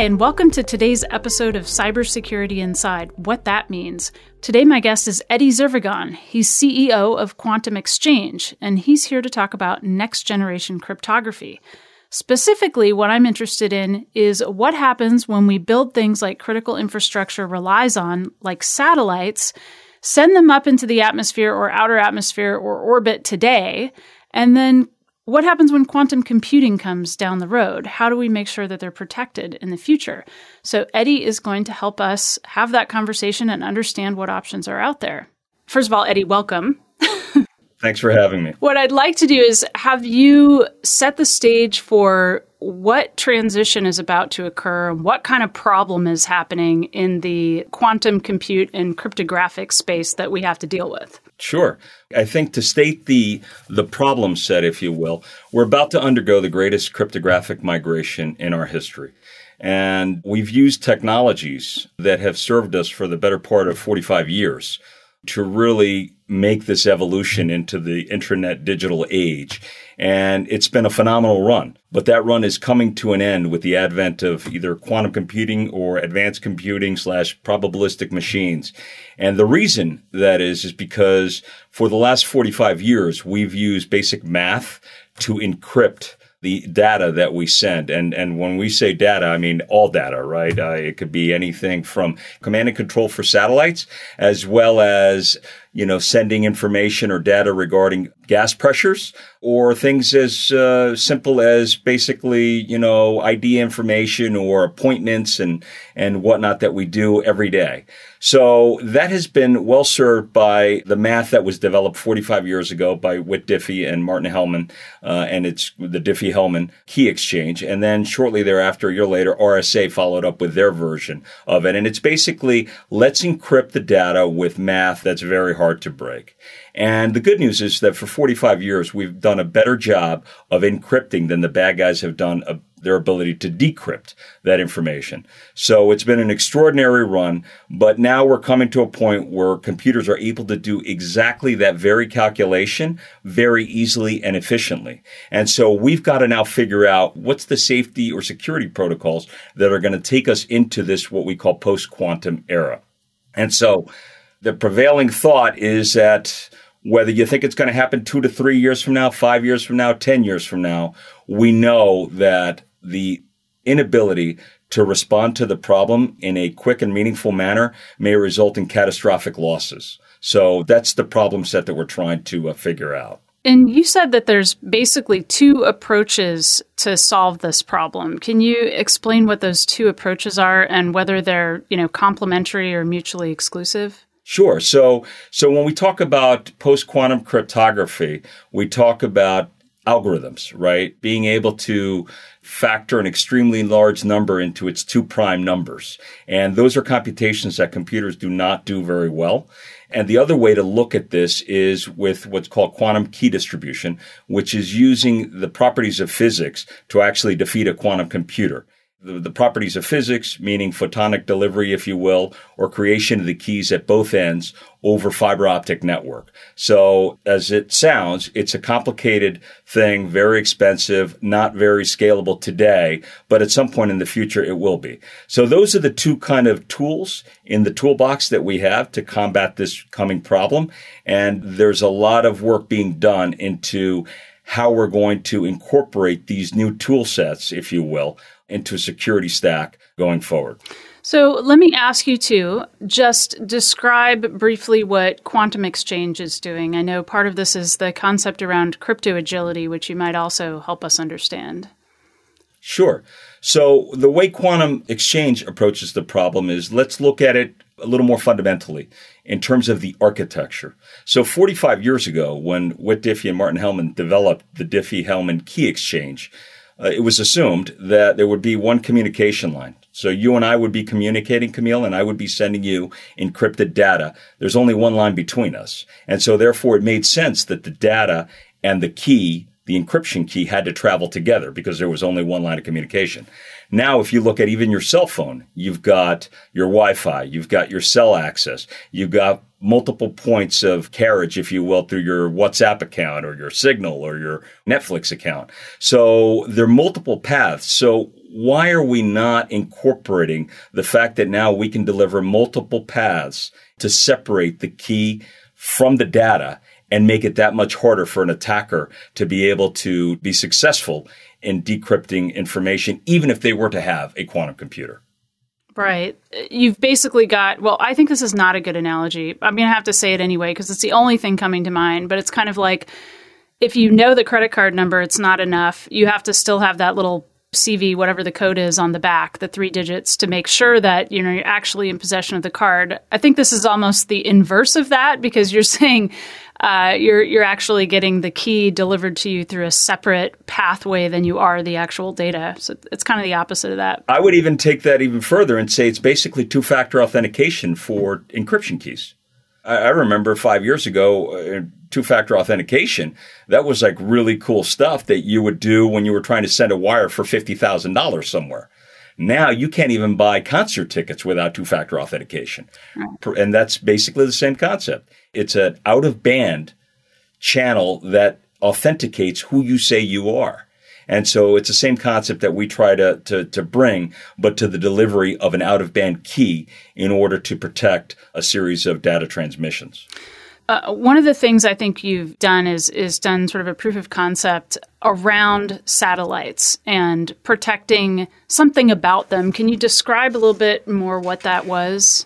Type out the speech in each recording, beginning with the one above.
Hi, and welcome to today's episode of Cybersecurity Inside What That Means. Today, my guest is Eddie Zervigon. He's CEO of Quantum Exchange, and he's here to talk about next generation cryptography. Specifically, what I'm interested in is what happens when we build things like critical infrastructure relies on, like satellites, send them up into the atmosphere or outer atmosphere or orbit today, and then what happens when quantum computing comes down the road? How do we make sure that they're protected in the future? So, Eddie is going to help us have that conversation and understand what options are out there. First of all, Eddie, welcome. Thanks for having me. What I'd like to do is have you set the stage for what transition is about to occur, and what kind of problem is happening in the quantum compute and cryptographic space that we have to deal with. Sure. I think to state the the problem set, if you will, we're about to undergo the greatest cryptographic migration in our history. And we've used technologies that have served us for the better part of 45 years to really make this evolution into the internet digital age. And it's been a phenomenal run. But that run is coming to an end with the advent of either quantum computing or advanced computing slash probabilistic machines. And the reason that is, is because for the last 45 years, we've used basic math to encrypt the data that we send. And, and when we say data, I mean all data, right? Uh, it could be anything from command and control for satellites as well as you know, sending information or data regarding gas pressures or things as uh, simple as basically, you know, ID information or appointments and, and whatnot that we do every day. So that has been well served by the math that was developed 45 years ago by Whit Diffie and Martin Hellman, uh, and it's the Diffie-Hellman key exchange. And then shortly thereafter, a year later, RSA followed up with their version of it. And it's basically let's encrypt the data with math that's very hard to break. And the good news is that for 45 years, we've done a better job of encrypting than the bad guys have done a, their ability to decrypt that information. So it's been an extraordinary run, but now we're coming to a point where computers are able to do exactly that very calculation very easily and efficiently. And so we've got to now figure out what's the safety or security protocols that are going to take us into this, what we call post quantum era. And so the prevailing thought is that whether you think it's going to happen two to three years from now, five years from now, 10 years from now, we know that the inability to respond to the problem in a quick and meaningful manner may result in catastrophic losses. So that's the problem set that we're trying to uh, figure out. And you said that there's basically two approaches to solve this problem. Can you explain what those two approaches are and whether they're, you know, complementary or mutually exclusive? Sure. So, so when we talk about post quantum cryptography, we talk about algorithms, right? Being able to factor an extremely large number into its two prime numbers. And those are computations that computers do not do very well. And the other way to look at this is with what's called quantum key distribution, which is using the properties of physics to actually defeat a quantum computer the, the, properties of physics, meaning photonic delivery, if you will, or creation of the keys at both ends over fiber optic network. So as it sounds, it's a complicated thing, very expensive, not very scalable today, but at some point in the future it will be. So those are the two kind of tools in the toolbox that we have to combat this coming problem. And there's a lot of work being done into how we're going to incorporate these new tool sets, if you will, into a security stack going forward. So let me ask you to just describe briefly what quantum exchange is doing. I know part of this is the concept around crypto agility, which you might also help us understand. Sure. So the way quantum exchange approaches the problem is let's look at it a little more fundamentally in terms of the architecture. So 45 years ago, when Whit Diffie and Martin Hellman developed the Diffie-Hellman key exchange, uh, it was assumed that there would be one communication line. So you and I would be communicating, Camille, and I would be sending you encrypted data. There's only one line between us. And so therefore it made sense that the data and the key, the encryption key had to travel together because there was only one line of communication. Now, if you look at even your cell phone, you've got your Wi-Fi, you've got your cell access, you've got multiple points of carriage, if you will, through your WhatsApp account or your Signal or your Netflix account. So there are multiple paths. So why are we not incorporating the fact that now we can deliver multiple paths to separate the key from the data and make it that much harder for an attacker to be able to be successful in decrypting information, even if they were to have a quantum computer. Right. You've basically got, well, I think this is not a good analogy. I'm going to have to say it anyway because it's the only thing coming to mind, but it's kind of like if you know the credit card number, it's not enough. You have to still have that little CV, whatever the code is on the back, the three digits to make sure that you know you're actually in possession of the card. I think this is almost the inverse of that because you're saying uh, you're you're actually getting the key delivered to you through a separate pathway than you are the actual data. So it's kind of the opposite of that. I would even take that even further and say it's basically two factor authentication for encryption keys. I, I remember five years ago. Uh, two factor authentication, that was like really cool stuff that you would do when you were trying to send a wire for $50,000 somewhere. Now you can't even buy concert tickets without two factor authentication. Right. And that's basically the same concept. It's an out of band channel that authenticates who you say you are. And so it's the same concept that we try to, to, to bring, but to the delivery of an out of band key in order to protect a series of data transmissions. Uh, one of the things I think you've done is is done sort of a proof of concept around satellites and protecting something about them. Can you describe a little bit more what that was?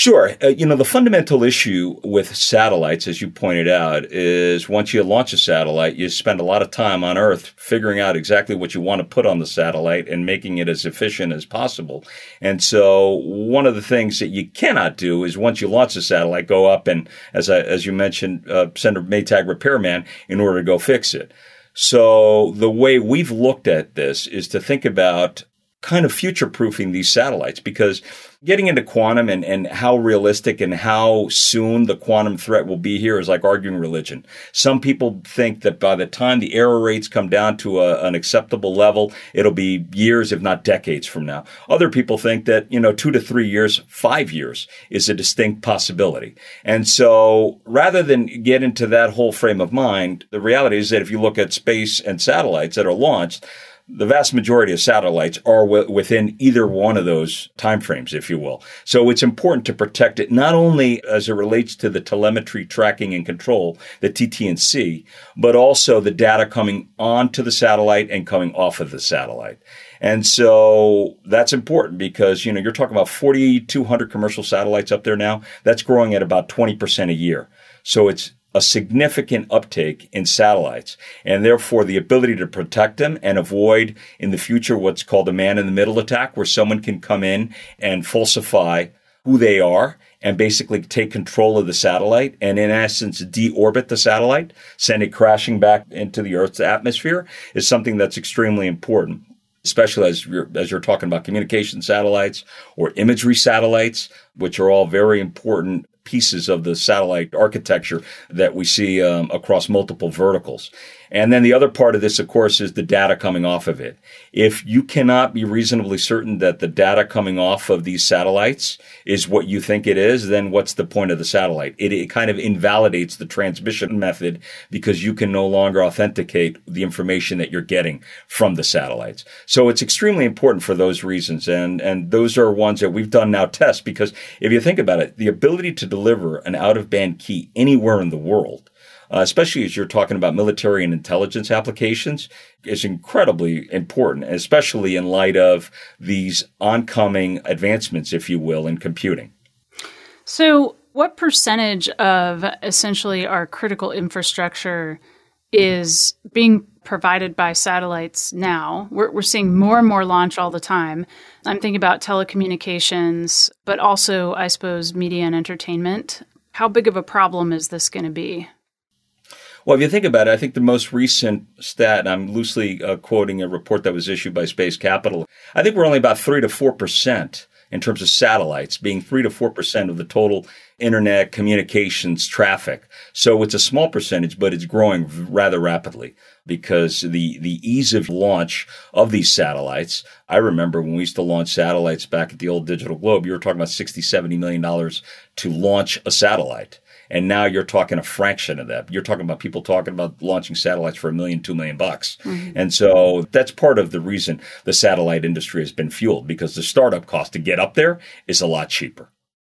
Sure. Uh, you know, the fundamental issue with satellites, as you pointed out, is once you launch a satellite, you spend a lot of time on Earth figuring out exactly what you want to put on the satellite and making it as efficient as possible. And so one of the things that you cannot do is once you launch a satellite, go up and, as I, as you mentioned, uh, send a Maytag repairman in order to go fix it. So the way we've looked at this is to think about kind of future proofing these satellites because getting into quantum and, and how realistic and how soon the quantum threat will be here is like arguing religion. Some people think that by the time the error rates come down to a, an acceptable level, it'll be years, if not decades from now. Other people think that, you know, two to three years, five years is a distinct possibility. And so rather than get into that whole frame of mind, the reality is that if you look at space and satellites that are launched, the vast majority of satellites are w- within either one of those timeframes, if you will. So it's important to protect it not only as it relates to the telemetry tracking and control, the TT&C, but also the data coming onto the satellite and coming off of the satellite. And so that's important because, you know, you're talking about 4,200 commercial satellites up there now. That's growing at about 20% a year. So it's a significant uptake in satellites and therefore the ability to protect them and avoid in the future what's called a man in the middle attack where someone can come in and falsify who they are and basically take control of the satellite and in essence deorbit the satellite, send it crashing back into the Earth's atmosphere is something that's extremely important especially as you're, as you're talking about communication satellites or imagery satellites, which are all very important pieces of the satellite architecture that we see um, across multiple verticals. And then the other part of this, of course, is the data coming off of it. If you cannot be reasonably certain that the data coming off of these satellites is what you think it is, then what's the point of the satellite? It, it kind of invalidates the transmission method because you can no longer authenticate the information that you're getting from the satellites. So it's extremely important for those reasons. And, and those are ones that we've done now tests because if you think about it, the ability to deliver an out of band key anywhere in the world uh, especially as you're talking about military and intelligence applications, is incredibly important, especially in light of these oncoming advancements, if you will, in computing. So, what percentage of essentially our critical infrastructure is being provided by satellites now. We're, we're seeing more and more launch all the time. I'm thinking about telecommunications, but also, I suppose, media and entertainment. How big of a problem is this going to be? Well, if you think about it, I think the most recent stat, and I'm loosely uh, quoting a report that was issued by Space Capital, I think we're only about 3 to 4% in terms of satellites, being 3 to 4% of the total internet communications traffic. So it's a small percentage, but it's growing rather rapidly because the, the ease of launch of these satellites. I remember when we used to launch satellites back at the old DigitalGlobe, you were talking about 60, 70 million dollars to launch a satellite. And now you're talking a fraction of that. You're talking about people talking about launching satellites for a million, two million bucks. Mm-hmm. And so that's part of the reason the satellite industry has been fueled because the startup cost to get up there is a lot cheaper.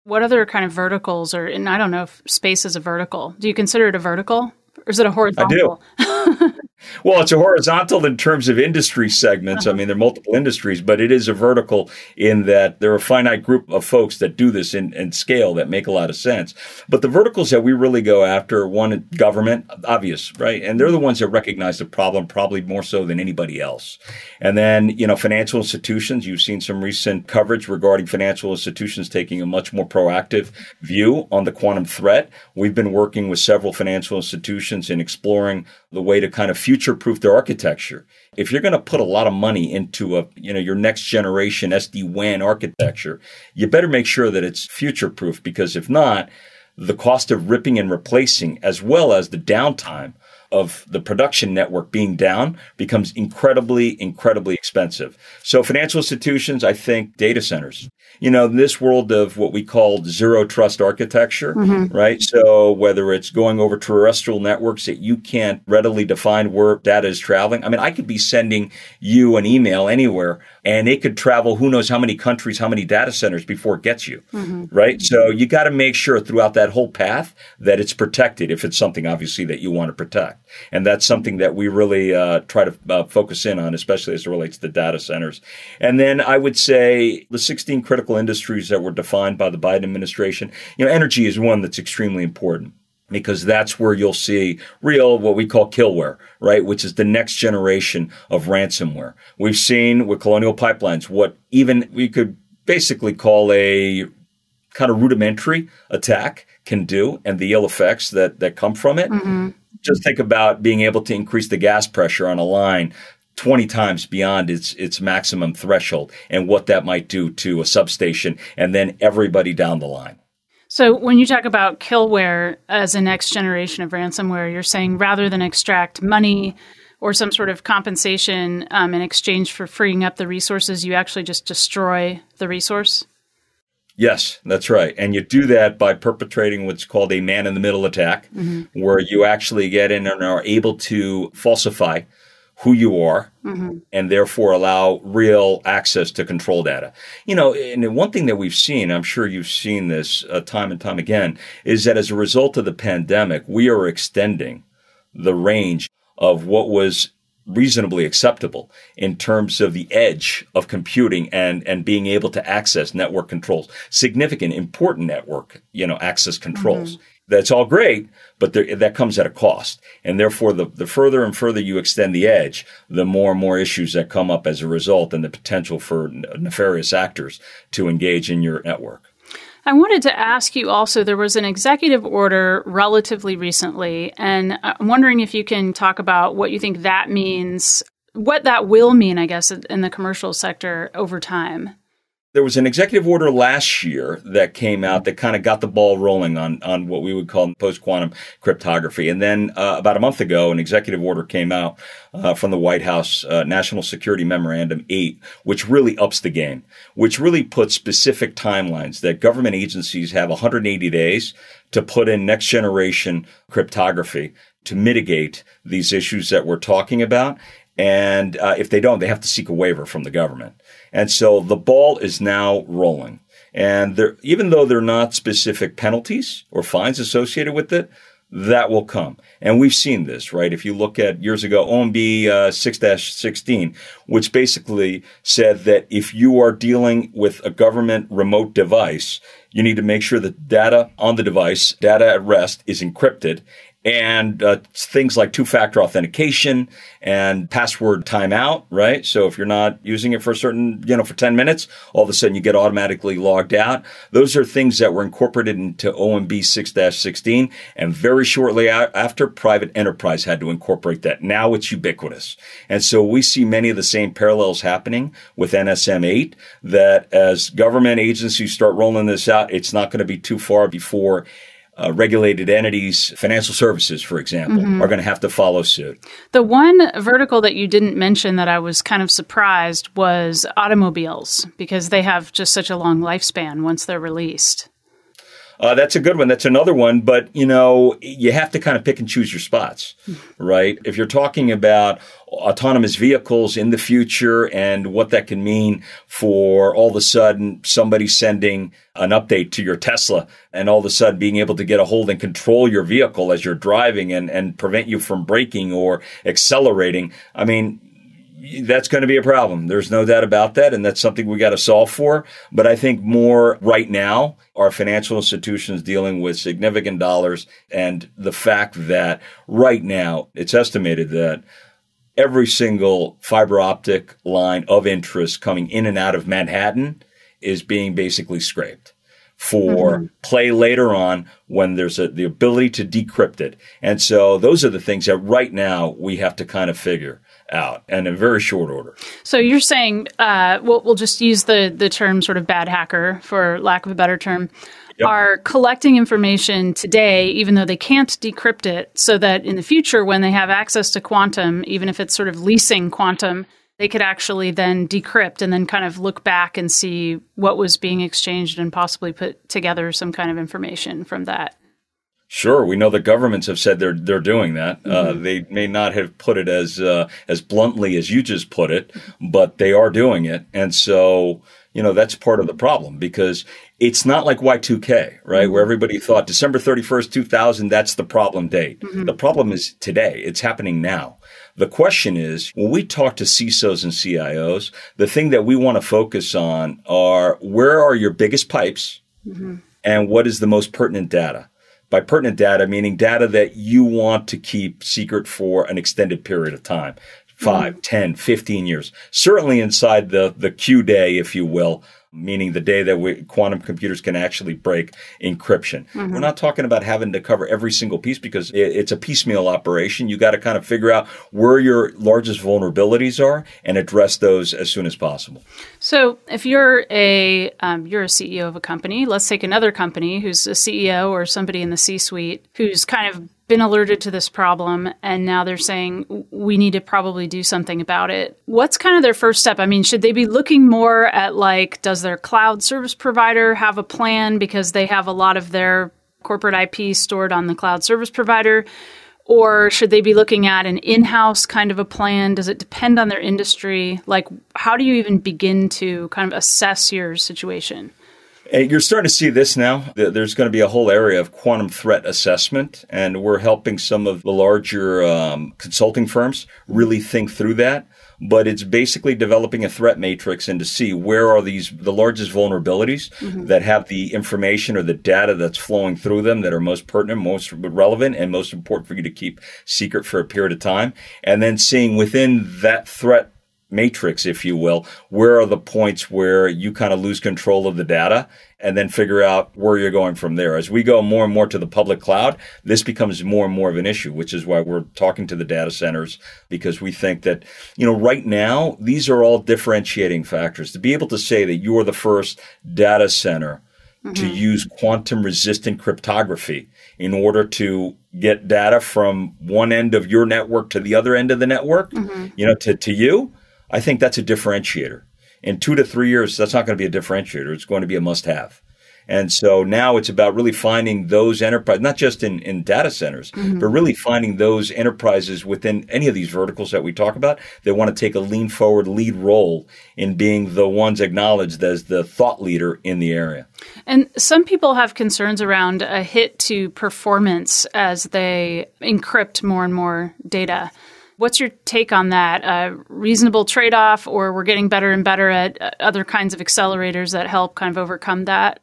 What other kind of verticals or and I don't know if space is a vertical. Do you consider it a vertical? Or is it a horizontal? I do. Well, it's a horizontal in terms of industry segments. Uh-huh. I mean, there are multiple industries, but it is a vertical in that there are a finite group of folks that do this in, in scale that make a lot of sense. But the verticals that we really go after, one, government, obvious, right? And they're the ones that recognize the problem probably more so than anybody else. And then, you know, financial institutions, you've seen some recent coverage regarding financial institutions taking a much more proactive view on the quantum threat. We've been working with several financial institutions in exploring the way to kind of future proof their architecture. If you're going to put a lot of money into a, you know, your next generation SD-WAN architecture, you better make sure that it's future proof because if not, the cost of ripping and replacing as well as the downtime of the production network being down becomes incredibly, incredibly expensive. So financial institutions, I think data centers, you know, in this world of what we call zero trust architecture, mm-hmm. right? So whether it's going over terrestrial networks that you can't readily define where data is traveling. I mean, I could be sending you an email anywhere and it could travel who knows how many countries, how many data centers before it gets you, mm-hmm. right? So you got to make sure throughout that whole path that it's protected if it's something obviously that you want to protect. And that's something that we really uh, try to uh, focus in on, especially as it relates to data centers. And then I would say the 16 critical industries that were defined by the Biden administration, you know, energy is one that's extremely important because that's where you'll see real what we call killware, right? Which is the next generation of ransomware. We've seen with Colonial Pipelines what even we could basically call a kind of rudimentary attack can do and the ill effects that that come from it. Mm-hmm. Just think about being able to increase the gas pressure on a line 20 times beyond its its maximum threshold and what that might do to a substation and then everybody down the line. So when you talk about killware as a next generation of ransomware, you're saying rather than extract money or some sort of compensation um, in exchange for freeing up the resources, you actually just destroy the resource? Yes, that's right. And you do that by perpetrating what's called a man in the middle attack, mm-hmm. where you actually get in and are able to falsify who you are mm-hmm. and therefore allow real access to control data. You know, and one thing that we've seen, I'm sure you've seen this uh, time and time again, is that as a result of the pandemic, we are extending the range of what was reasonably acceptable in terms of the edge of computing and, and being able to access network controls, significant, important network, you know, access controls. Mm-hmm. That's all great, but there, that comes at a cost. And therefore, the, the further and further you extend the edge, the more and more issues that come up as a result and the potential for nefarious actors to engage in your network. I wanted to ask you also there was an executive order relatively recently, and I'm wondering if you can talk about what you think that means, what that will mean, I guess, in the commercial sector over time. There was an executive order last year that came out that kind of got the ball rolling on, on what we would call post quantum cryptography. And then uh, about a month ago, an executive order came out uh, from the White House, uh, National Security Memorandum 8, which really ups the game, which really puts specific timelines that government agencies have 180 days to put in next generation cryptography to mitigate these issues that we're talking about. And uh, if they don't, they have to seek a waiver from the government. And so the ball is now rolling. And there, even though there are not specific penalties or fines associated with it, that will come. And we've seen this, right? If you look at years ago, OMB uh, 6-16, which basically said that if you are dealing with a government remote device, you need to make sure that data on the device, data at rest, is encrypted and uh, things like two-factor authentication and password timeout, right? So if you're not using it for a certain, you know, for 10 minutes, all of a sudden you get automatically logged out. Those are things that were incorporated into OMB 6-16 and very shortly after private enterprise had to incorporate that. Now it's ubiquitous. And so we see many of the same parallels happening with NSM 8 that as government agencies start rolling this out, it's not going to be too far before uh, regulated entities, financial services, for example, mm-hmm. are going to have to follow suit. The one vertical that you didn't mention that I was kind of surprised was automobiles because they have just such a long lifespan once they're released. Uh, that's a good one. That's another one. But, you know, you have to kind of pick and choose your spots, right? If you're talking about autonomous vehicles in the future and what that can mean for all of a sudden somebody sending an update to your Tesla and all of a sudden being able to get a hold and control your vehicle as you're driving and, and prevent you from braking or accelerating. I mean, that's going to be a problem. There's no doubt about that. And that's something we got to solve for. But I think more right now, our financial institutions dealing with significant dollars and the fact that right now it's estimated that every single fiber optic line of interest coming in and out of Manhattan is being basically scraped for mm-hmm. play later on when there's a, the ability to decrypt it. And so those are the things that right now we have to kind of figure out and in very short order. So you're saying uh, we'll, we'll just use the the term sort of bad hacker for lack of a better term. Yep. Are collecting information today, even though they can't decrypt it, so that in the future, when they have access to quantum, even if it's sort of leasing quantum, they could actually then decrypt and then kind of look back and see what was being exchanged and possibly put together some kind of information from that. Sure, we know the governments have said they're they're doing that. Uh, mm-hmm. Uh, they may not have put it as uh, as bluntly as you just put it, but they are doing it, and so you know that's part of the problem because it's not like Y2K, right? Mm-hmm. Where everybody thought December thirty first, two thousand, that's the problem date. Mm-hmm. The problem is today. It's happening now. The question is, when we talk to CISOs and CIOs, the thing that we want to focus on are where are your biggest pipes, mm-hmm. and what is the most pertinent data by pertinent data, meaning data that you want to keep secret for an extended period of time. 5, mm-hmm. 10, 15 years. Certainly inside the, the Q day, if you will, meaning the day that we, quantum computers can actually break encryption. Mm-hmm. We're not talking about having to cover every single piece because it, it's a piecemeal operation. You got to kind of figure out where your largest vulnerabilities are and address those as soon as possible. So, if you're a um, you're a CEO of a company, let's take another company who's a CEO or somebody in the C-suite who's kind of been alerted to this problem and now they're saying we need to probably do something about it. What's kind of their first step? I mean, should they be looking more at like, does their cloud service provider have a plan because they have a lot of their corporate IP stored on the cloud service provider? Or should they be looking at an in house kind of a plan? Does it depend on their industry? Like, how do you even begin to kind of assess your situation? You're starting to see this now. There's going to be a whole area of quantum threat assessment, and we're helping some of the larger um, consulting firms really think through that. But it's basically developing a threat matrix and to see where are these the largest vulnerabilities mm-hmm. that have the information or the data that's flowing through them that are most pertinent, most relevant, and most important for you to keep secret for a period of time, and then seeing within that threat matrix, if you will, where are the points where you kind of lose control of the data and then figure out where you're going from there. As we go more and more to the public cloud, this becomes more and more of an issue, which is why we're talking to the data centers because we think that, you know, right now, these are all differentiating factors. To be able to say that you're the first data center mm-hmm. to use quantum resistant cryptography in order to get data from one end of your network to the other end of the network, mm-hmm. you know, to, to you, I think that's a differentiator. In two to three years, that's not going to be a differentiator. It's going to be a must have. And so now it's about really finding those enterprises, not just in, in data centers, mm-hmm. but really finding those enterprises within any of these verticals that we talk about that want to take a lean forward lead role in being the ones acknowledged as the thought leader in the area. And some people have concerns around a hit to performance as they encrypt more and more data. What's your take on that? A reasonable trade off, or we're getting better and better at uh, other kinds of accelerators that help kind of overcome that?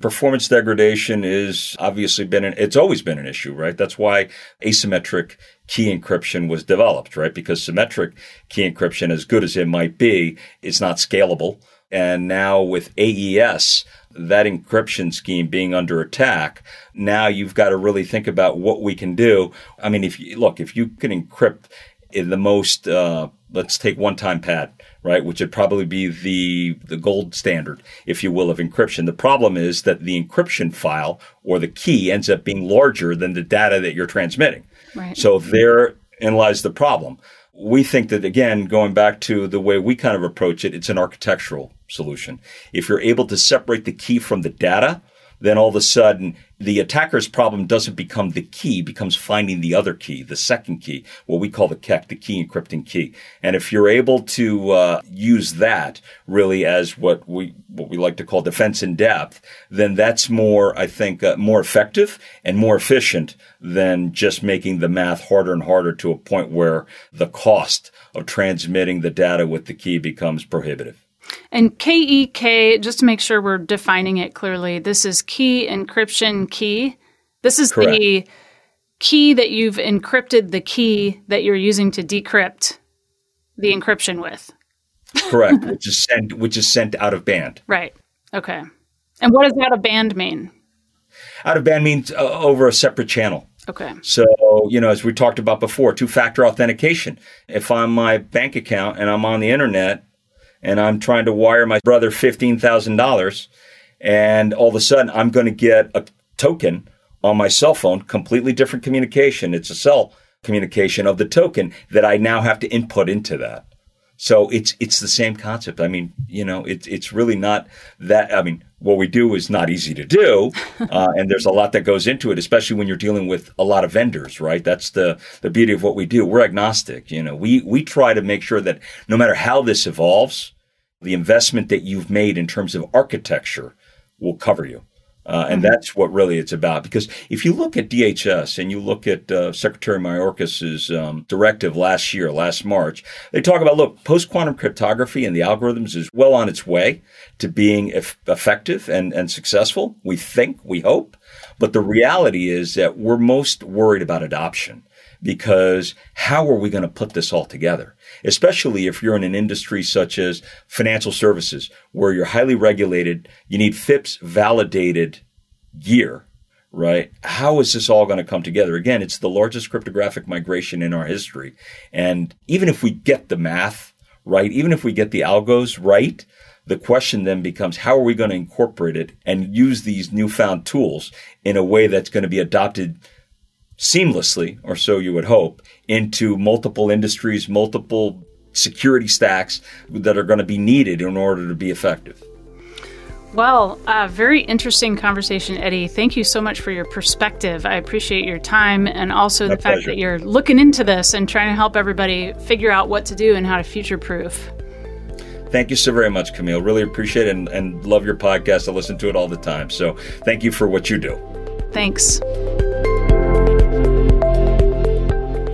performance degradation is obviously been an, it's always been an issue, right? That's why asymmetric key encryption was developed, right? Because symmetric key encryption, as good as it might be, is not scalable. And now with AES, that encryption scheme being under attack, now you've got to really think about what we can do. I mean, if you look, if you can encrypt in the most, uh, let's take one time pad, right, which would probably be the, the gold standard, if you will, of encryption. The problem is that the encryption file or the key ends up being larger than the data that you're transmitting. Right. So therein lies the problem. We think that, again, going back to the way we kind of approach it, it's an architectural solution. If you're able to separate the key from the data, then all of a sudden the attacker's problem doesn't become the key, becomes finding the other key, the second key, what we call the KEK, the key encrypting key. And if you're able to uh, use that really as what we what we like to call defense in depth, then that's more, I think, uh, more effective and more efficient than just making the math harder and harder to a point where the cost of transmitting the data with the key becomes prohibitive. And KEK, just to make sure we're defining it clearly, this is key encryption key. This is Correct. the key that you've encrypted the key that you're using to decrypt the encryption with. Correct, which is sent which is sent out of band. Right. Okay. And what does out of band mean? Out of band means uh, over a separate channel. Okay. So, you know, as we talked about before, two factor authentication. If I'm my bank account and I'm on the internet and I'm trying to wire my brother $15,000 and all of a sudden I'm going to get a token on my cell phone, completely different communication. It's a cell communication of the token that I now have to input into that. So it's it's the same concept. I mean, you know, it's it's really not that. I mean, what we do is not easy to do, uh, and there's a lot that goes into it, especially when you're dealing with a lot of vendors, right? That's the the beauty of what we do. We're agnostic. You know, we we try to make sure that no matter how this evolves, the investment that you've made in terms of architecture will cover you. Uh, and mm-hmm. that's what really it's about. Because if you look at DHS and you look at uh, Secretary Mayorkas's um, directive last year, last March, they talk about look, post quantum cryptography and the algorithms is well on its way to being eff- effective and, and successful. We think, we hope. But the reality is that we're most worried about adoption because how are we going to put this all together? Especially if you're in an industry such as financial services, where you're highly regulated, you need FIPS validated gear, right? How is this all going to come together? Again, it's the largest cryptographic migration in our history. And even if we get the math right, even if we get the algos right, the question then becomes how are we going to incorporate it and use these newfound tools in a way that's going to be adopted seamlessly, or so you would hope, into multiple industries, multiple security stacks that are going to be needed in order to be effective. Well, uh, very interesting conversation, Eddie. Thank you so much for your perspective. I appreciate your time and also My the pleasure. fact that you're looking into this and trying to help everybody figure out what to do and how to future proof. Thank you so very much, Camille. Really appreciate it and, and love your podcast. I listen to it all the time. So thank you for what you do. Thanks.